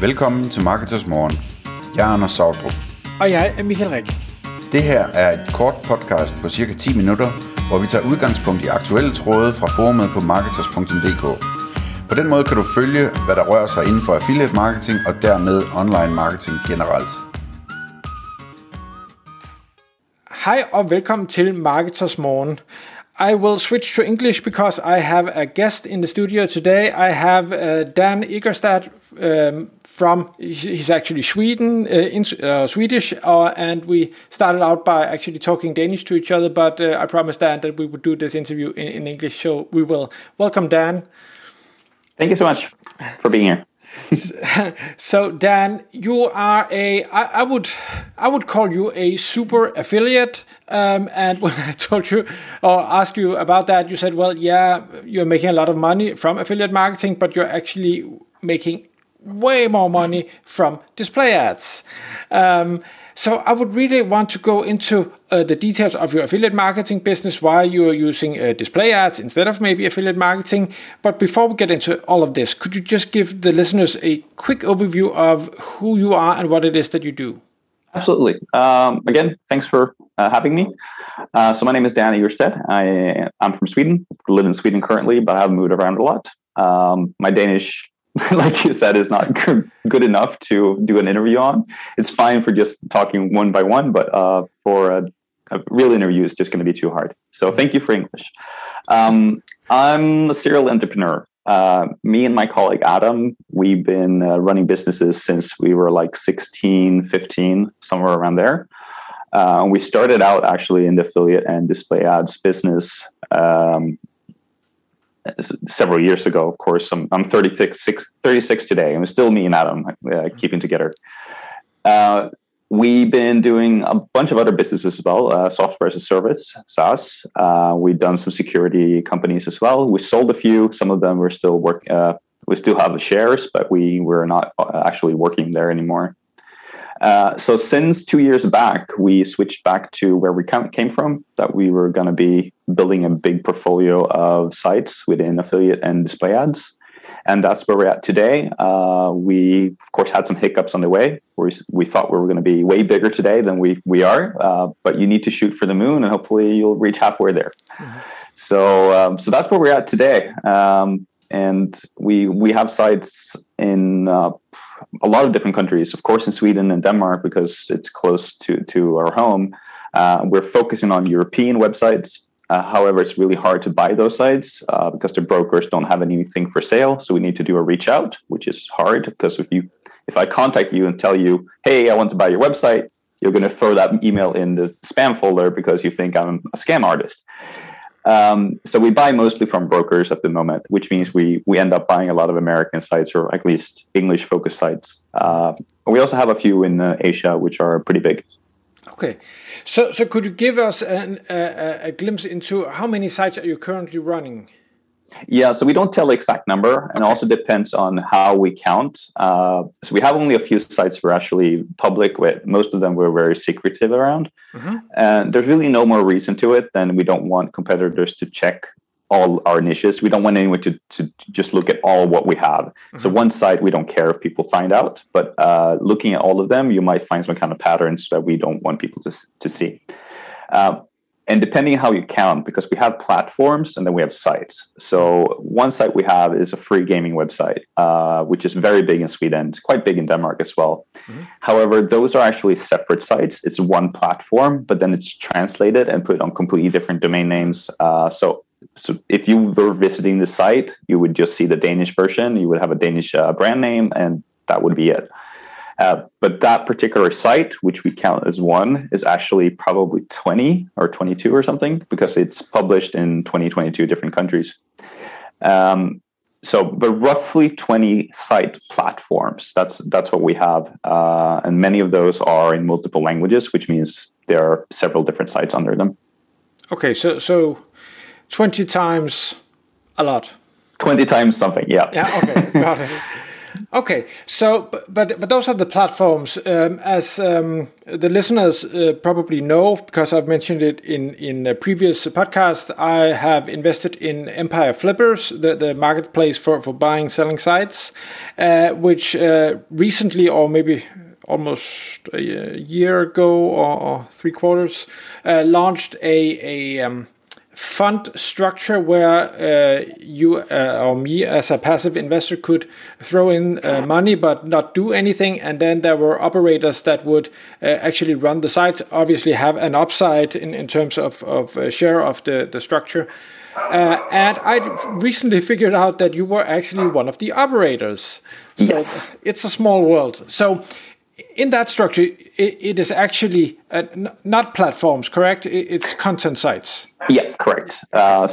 Velkommen til Marketers Morgen. Jeg er Anders Sautrup. Og jeg er Michael Rik. Det her er et kort podcast på cirka 10 minutter, hvor vi tager udgangspunkt i aktuelle tråde fra forumet på marketers.dk. På den måde kan du følge, hvad der rører sig inden for affiliate marketing og dermed online marketing generelt. Hej og velkommen til Marketers Morgen. I will switch to English because I have a guest in the studio today. I have uh, Dan Igerstad um, from, he's actually Sweden, uh, in, uh, Swedish, uh, and we started out by actually talking Danish to each other, but uh, I promised Dan that we would do this interview in, in English, so we will. Welcome, Dan. Thank you so much for being here. so Dan, you are a I, I would I would call you a super affiliate. Um, and when I told you or asked you about that, you said, "Well, yeah, you're making a lot of money from affiliate marketing, but you're actually making way more money from display ads." Um, so I would really want to go into uh, the details of your affiliate marketing business, why you are using uh, display ads instead of maybe affiliate marketing. But before we get into all of this, could you just give the listeners a quick overview of who you are and what it is that you do? Absolutely. Um, again, thanks for uh, having me. Uh, so my name is Dan Egerstad. I I'm from Sweden. I live in Sweden currently, but I have moved around a lot. Um, my Danish like you said, is not good enough to do an interview on. It's fine for just talking one by one, but uh, for a, a, real interview, it's just going to be too hard. So thank you for English. Um, I'm a serial entrepreneur. Uh, me and my colleague Adam, we've been uh, running businesses since we were like 16, 15, somewhere around there. Uh, we started out actually in the affiliate and display ads business um, several years ago. Of course, I'm, I'm 36, 36 today, and it's still me and Adam uh, keeping together. Uh, we've been doing a bunch of other businesses as well, uh, software as a service, SaaS. Uh, we've done some security companies as well. We sold a few. Some of them we're still working. Uh, we still have the shares, but we were not uh, actually working there anymore. Uh, so since two years back, we switched back to where we came from. That we were going to be building a big portfolio of sites within affiliate and display ads, and that's where we're at today. Uh, we of course had some hiccups on the way. We we thought we were going to be way bigger today than we we are, uh, but you need to shoot for the moon, and hopefully you'll reach halfway there. Mm-hmm. So um, so that's where we're at today. Um, and we we have sites in uh, a lot of different countries, of course, in Sweden and Denmark, because it's close to, to our home. Uh, we're focusing on European websites. Uh, however, it's really hard to buy those sites uh, because the brokers don't have anything for sale. So we need to do a reach out, which is hard because if you if I contact you and tell you, "Hey, I want to buy your website," you're going to throw that email in the spam folder because you think I'm a scam artist. Um, so we buy mostly from brokers at the moment, which means we we end up buying a lot of American sites or at least English focused sites. Uh, we also have a few in uh, Asia, which are pretty big. Okay, so so could you give us an, a, a glimpse into how many sites are you currently running? Yeah, so we don't tell the exact number, and okay. also depends on how we count. Uh, so we have only a few sites we're actually public with. Most of them we're very secretive around, mm-hmm. and there's really no more reason to it than we don't want competitors to check all our niches. We don't want anyone to, to just look at all what we have. Mm-hmm. So one site we don't care if people find out, but uh, looking at all of them, you might find some kind of patterns that we don't want people to to see. Uh, and depending on how you count because we have platforms and then we have sites. So one site we have is a free gaming website uh, which is very big in sweden. It's quite big in denmark as well. Mm-hmm. however those are actually separate sites. It's one platform but then it's translated and put on completely different domain names. Uh, so so if you were visiting the site you would just see the danish version. You would have a danish uh, brand name and that would be it uh, but that particular site, which we count as one, is actually probably 20 or 22 or something because it's published in 2022 different countries. Um, so, but roughly 20 site platforms. That's that's what we have, uh, and many of those are in multiple languages, which means there are several different sites under them. Okay, so so 20 times a lot. 20 times something, yeah. Yeah. Okay, got it. Okay, so but but those are the platforms. Um, as um, the listeners uh, probably know, because I've mentioned it in in a previous podcast, I have invested in Empire Flippers, the, the marketplace for for buying selling sites, uh, which uh, recently or maybe almost a year ago or, or three quarters uh, launched a a um, fund structure where uh, you uh, or me as a passive investor could throw in uh, money but not do anything and then there were operators that would uh, actually run the sites obviously have an upside in, in terms of, of uh, share of the, the structure uh, and I recently figured out that you were actually one of the operators. So yes. it's a small world. So in that structure, it, it is actually uh, not platforms, correct? It's content sites. Yeah, correct. Uh,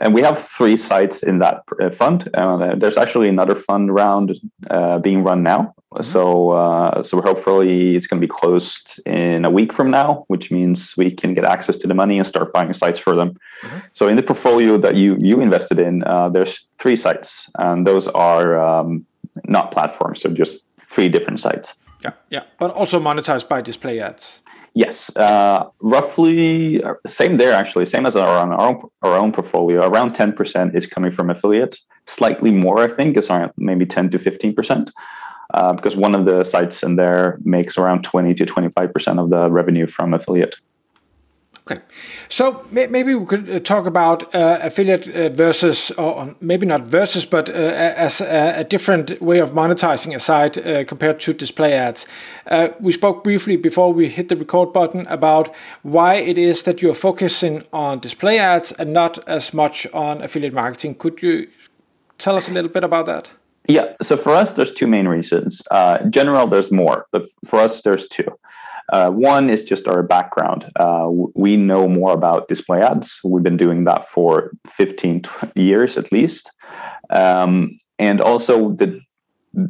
and we have three sites in that uh, fund. Uh, there's actually another fund round uh, being run now. Mm-hmm. So, uh, so hopefully it's going to be closed in a week from now, which means we can get access to the money and start buying sites for them. Mm-hmm. So, in the portfolio that you you invested in, there's three sites, and those are um, not platforms. they're just three different sites. Yeah, yeah, but also monetized by display ads. Yes, uh, roughly uh, same there actually, same as our, our own our own portfolio. Around ten percent is coming from affiliate. Slightly more, I think, is around maybe ten to fifteen percent, uh, because one of the sites in there makes around twenty to twenty five percent of the revenue from affiliate. Okay, so maybe we could uh, talk about uh, affiliate uh, versus, or maybe not versus, but uh, as a, different way of monetizing a site uh, compared to display ads. Uh, we spoke briefly before we hit the record button about why it is that you're focusing on display ads and not as much on affiliate marketing. Could you tell us a little bit about that? Yeah, so for us, there's two main reasons. In general, there's more, but for us, there's two. Uh, one is just our background. Uh, we know more about display ads. We've been doing that for 15 years at least. Um, and also, the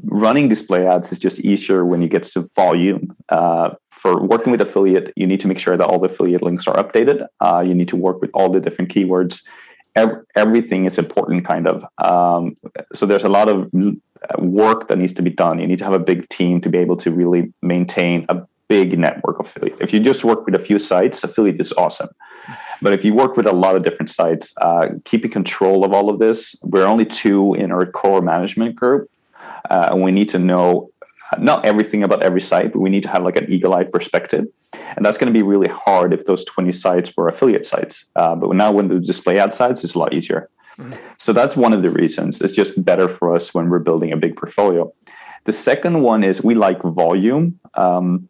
running display ads is just easier when you get to volume. Uh, for working with affiliate, you need to make sure that all the affiliate links are updated. Uh, you need to work with all the different keywords. everything is important, kind of. Um, so there's a lot of work that needs to be done. You need to have a big team to be able to really maintain a big network of affiliate. If you just work with a few sites, affiliate is awesome. But if you work with a lot of different sites, uh, keeping control of all of this, we're only two in our core management group. Uh, and we need to know not everything about every site, but we need to have like an eagle eye perspective. And that's going to be really hard if those 20 sites were affiliate sites. Uh, but now when the display ad sites, it's a lot easier. Mm-hmm. So that's one of the reasons. It's just better for us when we're building a big portfolio. The second one is we like volume. Um,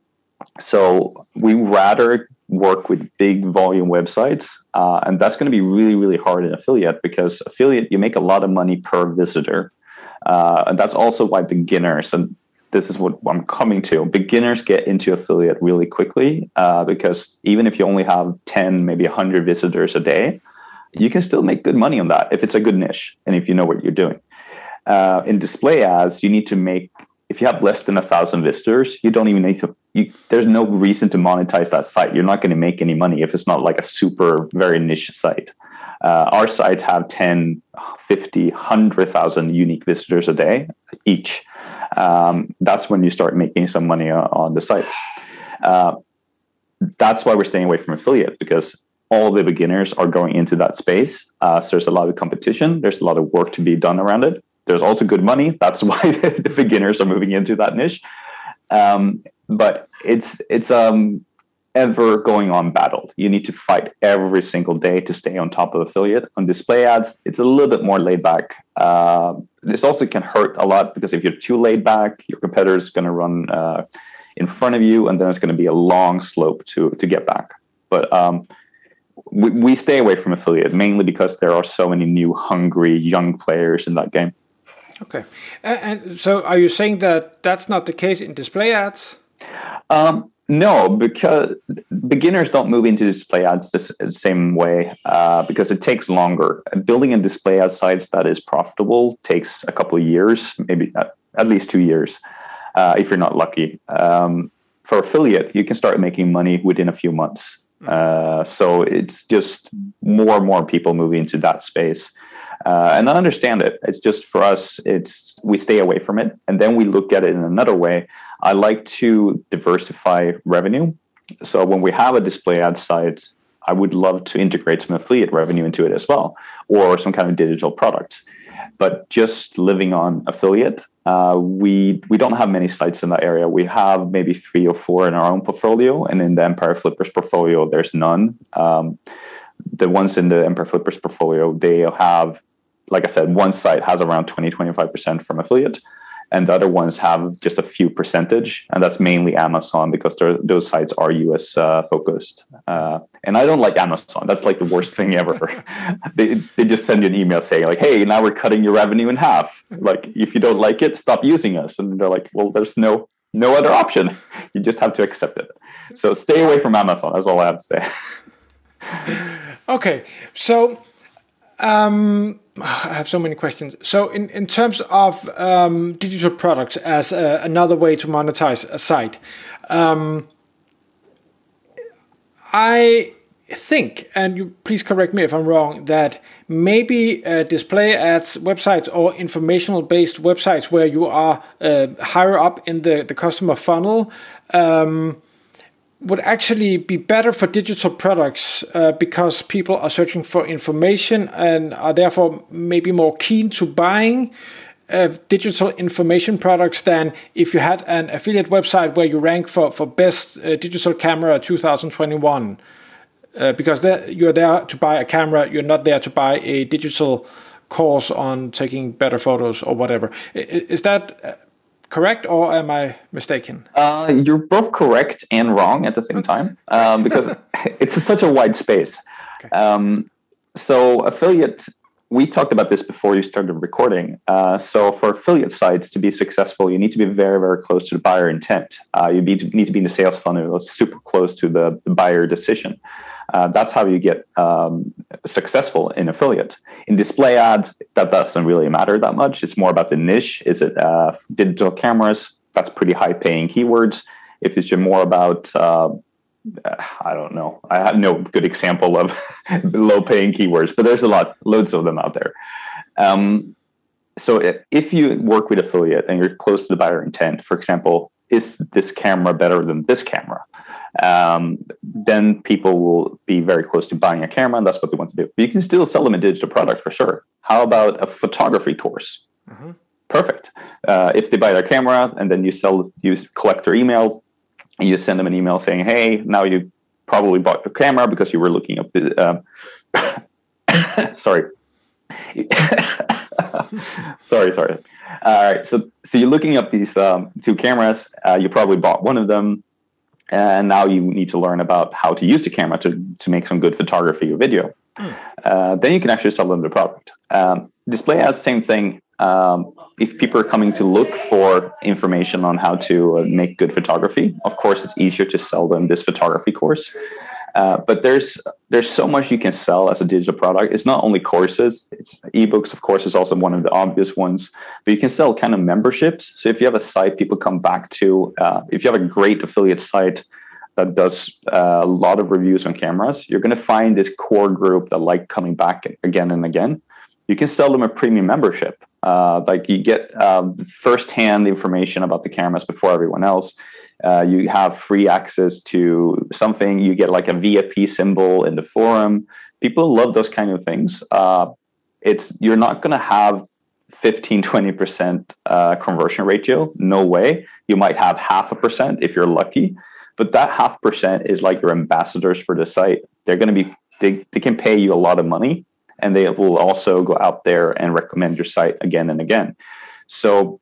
so we rather work with big volume websites, uh, and that's going to be really, really hard in affiliate because affiliate you make a lot of money per visitor, uh, and that's also why beginners and this is what I'm coming to. Beginners get into affiliate really quickly uh, because even if you only have 10, maybe 100 visitors a day, you can still make good money on that if it's a good niche and if you know what you're doing. Uh, in display ads, you need to make if you have less than a thousand visitors, you don't even need to. You, there's no reason to monetize that site. You're not going to make any money if it's not like a super very niche site. Uh, our sites have 10, 50, 100,000 unique visitors a day each. Um, that's when you start making some money on, the sites. Uh, that's why we're staying away from affiliate because all the beginners are going into that space. Uh, so there's a lot of competition. There's a lot of work to be done around it. There's also good money. That's why the beginners are moving into that niche. Um, but it's it's um ever going on battle. You need to fight every single day to stay on top of affiliate. On display ads, it's a little bit more laid back. Uh, this also can hurt a lot because if you're too laid back, your competitor is going to run uh, in front of you, and then it's going to be a long slope to to get back. But um, we, we stay away from affiliate mainly because there are so many new, hungry young players in that game. Okay, and so are you saying that that's not the case in display ads? Um, no, because beginners don't move into display ads the same way uh, because it takes longer. Building a display ad site that is profitable takes a couple of years, maybe at, at least two years, uh, if you're not lucky. Um, for affiliate, you can start making money within a few months. Hmm. Uh, so it's just more and more people moving into that space. Uh, and I understand it. It's just for us, it's we stay away from it, and then we look at it in another way. I like to diversify revenue. So when we have a display ad site, I would love to integrate some affiliate revenue into it as well, or some kind of digital product. But just living on affiliate, uh, we we don't have many sites in that area. We have maybe three or four in our own portfolio, and in the Empire Flippers portfolio, there's none. Um, the ones in the Empire Flippers portfolio, they have, like I said, one site has around 20, 25% from affiliate and the other ones have just a few percentage, and that's mainly Amazon because those sites are US uh, focused. Uh, and I don't like Amazon. That's like the worst thing ever. they, they just send you an email saying like, "Hey, now we're cutting your revenue in half. Like, if you don't like it, stop using us." And they're like, "Well, there's no no other option. You just have to accept it." So stay away from Amazon. That's all I have to say. okay, so um, I have so many questions. So, in, in terms of um, digital products as a, another way to monetize a site, um, I think, and you please correct me if I'm wrong, that maybe uh, display ads websites or informational based websites where you are uh, higher up in the, the customer funnel um, would actually be better for digital products uh, because people are searching for information and are therefore maybe more keen to buying uh, digital information products than if you had an affiliate website where you rank for, for best uh, digital camera 2021 uh, because you're there to buy a camera you're not there to buy a digital course on taking better photos or whatever. Is that uh, correct or am I mistaken? Uh, you're both correct and wrong at the same time um, because it's such a wide space. Okay. Um, so, affiliate, we talked about this before you started recording. Uh, so, for affiliate sites to be successful, you need to be very, very close to the buyer intent. Uh, you need to, need to be in the sales funnel, super close to the, the buyer decision. Uh, that's how you get um, successful in affiliate. In display ads, that doesn't really matter that much. It's more about the niche. Is it uh, digital cameras? That's pretty high paying keywords. If it's more about uh, I don't know. I have no good example of low paying keywords, but there's a lot, loads of them out there. Um, so if you work with affiliate and you're close to the buyer intent, for example, is this camera better than this camera? Um, then people will be very close to buying a camera, and that's what they want to do. But you can still sell them a digital product for sure. How about a photography course? Mm-hmm. Perfect. Uh, if they buy their camera and then you sell, you collect their email, and you send them an email saying, "Hey, now you probably bought your camera because you were looking up the." Uh, sorry. sorry, sorry. All right, so so you're looking up these um, two cameras. Uh, you probably bought one of them and now you need to learn about how to use the camera to, to make some good photography or video. Mm. Uh, then you can actually sell them the product. Um, display ads, same thing. Um, if people are coming to look for information on how to uh, make good photography, of course, it's easier to sell them this photography course. Uh, but there's there's so much you can sell as a digital product. It's not only courses. It's ebooks, of course, is also one of the obvious ones. But you can sell kind of memberships. So if you have a site people come back to, uh, if you have a great affiliate site that does uh, a lot of reviews on cameras, you're going to find this core group that like coming back again and again. You can sell them a premium membership. Uh, like you get uh, firsthand information about the cameras before everyone else uh, you have free access to something. You get like a VIP symbol in the forum. People love those kind of things. Uh, it's you're not going to have 15 20% uh, conversion ratio no way you might have half a percent if you're lucky but that half percent is like your ambassadors for the site they're going to be they, they can pay you a lot of money and they will also go out there and recommend your site again and again so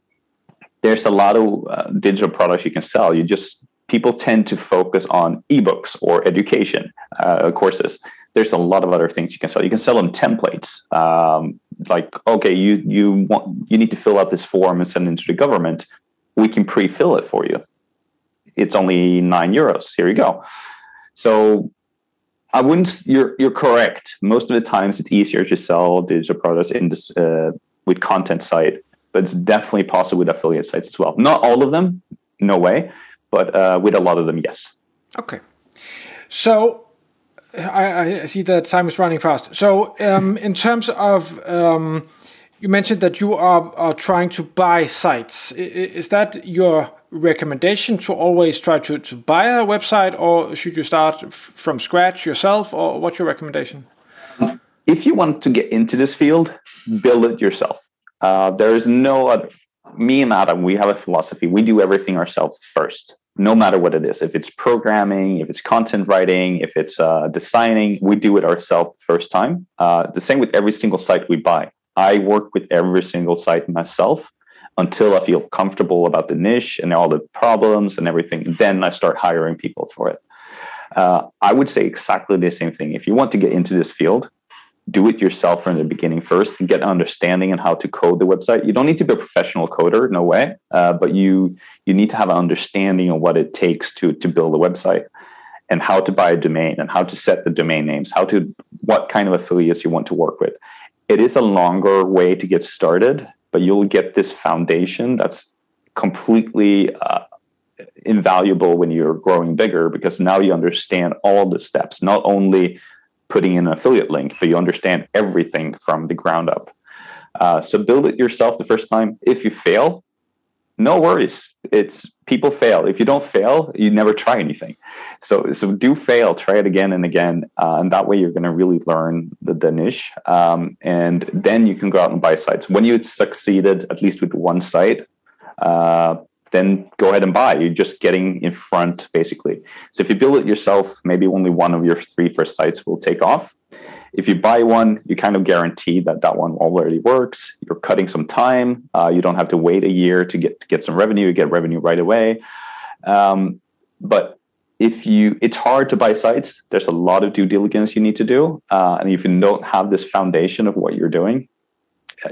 there's a lot of uh, digital products you can sell. You just people tend to focus on ebooks or education uh, courses. There's a lot of other things you can sell. You can sell them templates. Um, like, okay, you you want you need to fill out this form and send it to the government. We can pre-fill it for you. It's only nine euros. Here you go. So I wouldn't. You're you're correct. Most of the times, it's easier to sell digital products in this uh, with content site but it's definitely possible with affiliate sites as well. Not all of them, no way, but uh, with a lot of them, yes. Okay. So I, I see that time is running fast. So, um, in terms of, um, you mentioned that you are, are trying to buy sites. Is that your recommendation to always try to, to buy a website, or should you start from scratch yourself, or what's your recommendation? If you want to get into this field, build it yourself. Uh, there is no other. Me and Adam, we have a philosophy. We do everything ourselves first no matter what it is. If it's programming, if it's content writing, if it's uh, designing, we do it ourselves first time. Uh, the same with every single site we buy. I work with every single site myself until I feel comfortable about the niche and all the problems and everything. Then I start hiring people for it. Uh, I would say exactly the same thing. If you want to get into this field, do it yourself from the beginning first and get an understanding and how to code the website. You don't need to be a professional coder, no way, uh, but you you need to have an understanding of what it takes to to build a website and how to buy a domain and how to set the domain names, how to what kind of affiliates you want to work with. It is a longer way to get started, but you'll get this foundation that's completely uh, invaluable when you're growing bigger because now you understand all the steps, not only putting in an affiliate link, but you understand everything from the ground up. Uh, so build it yourself the first time. If you fail, no worries. It's people fail. If you don't fail, you never try anything. So so do fail. Try it again and again, uh, and that way you're going to really learn the, the niche. Um, and then you can go out and buy sites. When you succeeded at least with one site, uh, then go ahead and buy. You're just getting in front, basically. So if you build it yourself, maybe only one of your three first sites will take off. If you buy one, you kind of guarantee that that one already works. You're cutting some time. Uh, you don't have to wait a year to get to get some revenue. You get revenue right away. Um, but if you, it's hard to buy sites. There's a lot of due diligence you need to do, uh, and if you don't have this foundation of what you're doing,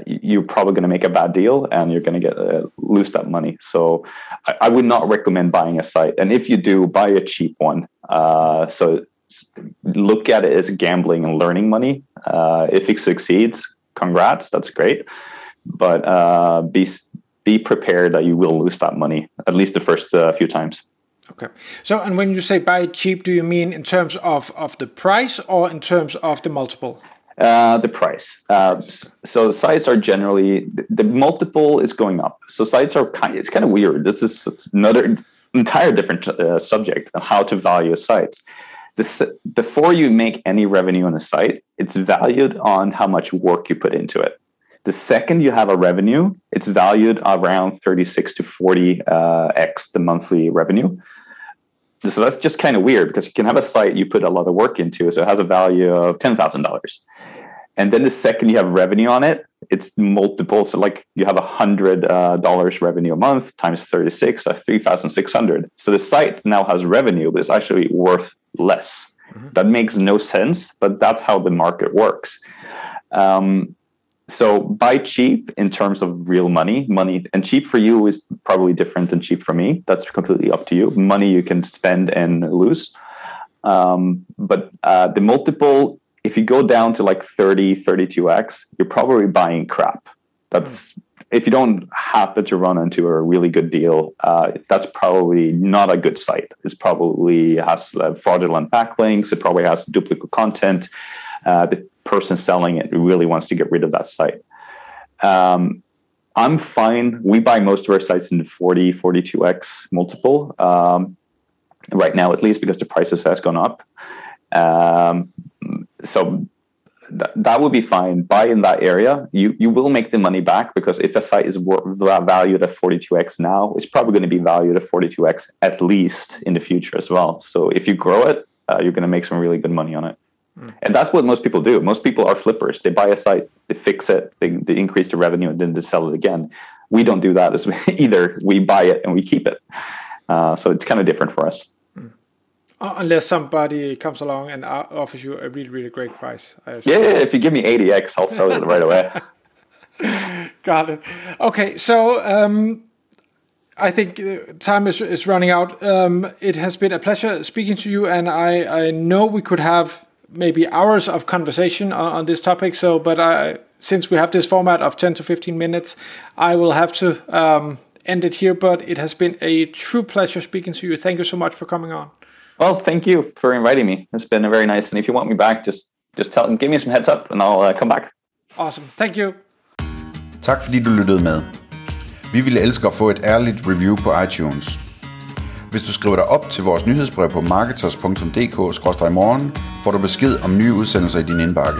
you're probably going to make a bad deal and you're going to get uh, lose that money. So I, I, would not recommend buying a site. And if you do, buy a cheap one. Uh, so look at it as gambling and learning money. Uh, if it succeeds, congrats, that's great. But uh, be be prepared that you will lose that money at least the first uh, few times. Okay. So, and when you say buy cheap, do you mean in terms of, of the price or in terms of the multiple? Uh, the price. Uh, so sites are generally the multiple is going up. So sites are kind. It's kind of weird. This is another entire different uh, subject on how to value sites. This, before you make any revenue on a site, it's valued on how much work you put into it. The second you have a revenue, it's valued around 36 to 40 uh, x the monthly revenue so that's just kind of weird because you can have a site you put a lot of work into, so it has a value of ten thousand dollars, and then the second you have revenue on it, it's multiple. So like you have a hundred uh, dollars revenue a month times thirty six, so three thousand six hundred. So the site now has revenue, but it's actually worth less. Mm-hmm. That makes no sense, but that's how the market works. Um, so buy cheap in terms of real money money and cheap for you is probably different than cheap for me that's completely up to you money you can spend and lose um, but uh, the multiple if you go down to like 30 32x you're probably buying crap that's if you don't happen to run into a really good deal uh, that's probably not a good site it probably has uh, fraudulent backlinks it probably has duplicate content uh, the person selling it really wants to get rid of that site. Um, I'm fine. We buy most of our sites in 40, 42x multiple um, right now, at least because the prices has gone up. Um, so th- that would be fine. Buy in that area. You you will make the money back because if a site is valued at 42x now, it's probably going to be valued at 42x at least in the future as well. So if you grow it, uh, you're going to make some really good money on it. And that's what most people do. Most people are flippers. They buy a site, they fix it, they, they increase the revenue, and then they sell it again. We don't do that as either. We buy it and we keep it. Uh, so it's kind of different for us. Mm. Unless somebody comes along and offers you a really, really great price. Yeah, yeah, if you give me 80x, I'll sell it right away. Got it. Okay, so um, I think uh, time is, is running out. Um, it has been a pleasure speaking to you, and I, I know we could have maybe hours of conversation on, on, this topic. So, but I, since we have this format of 10 to 15 minutes, I will have to um, end it here. But it has been a true pleasure speaking to you. Thank you so much for coming on. Well, thank you for inviting me. It's been very nice. And if you want me back, just just tell give me some heads up, and I'll uh, come back. Awesome. Thank you. Tak fordi du lyttede med. Vi ville elske at få et ærligt review på iTunes. Hvis du skriver dig op til vores nyhedsbrev på marketers.dk-morgen, får du besked om nye udsendelser i din indbakke.